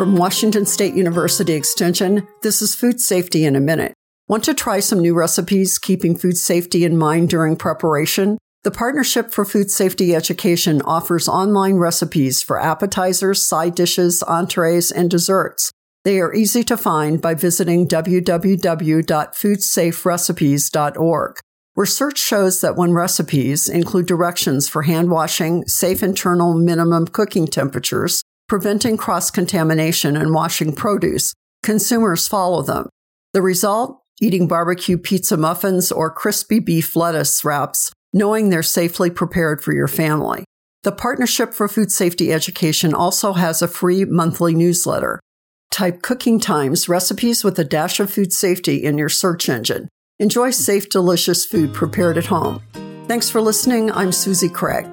From Washington State University Extension, this is Food Safety in a Minute. Want to try some new recipes keeping food safety in mind during preparation? The Partnership for Food Safety Education offers online recipes for appetizers, side dishes, entrees, and desserts. They are easy to find by visiting www.foodsaferecipes.org. Research shows that when recipes include directions for hand washing, safe internal minimum cooking temperatures, preventing cross contamination, and washing produce, consumers follow them. The result? Eating barbecue pizza muffins or crispy beef lettuce wraps, knowing they're safely prepared for your family. The Partnership for Food Safety Education also has a free monthly newsletter. Type cooking times, recipes with a dash of food safety in your search engine. Enjoy safe, delicious food prepared at home. Thanks for listening. I'm Susie Craig.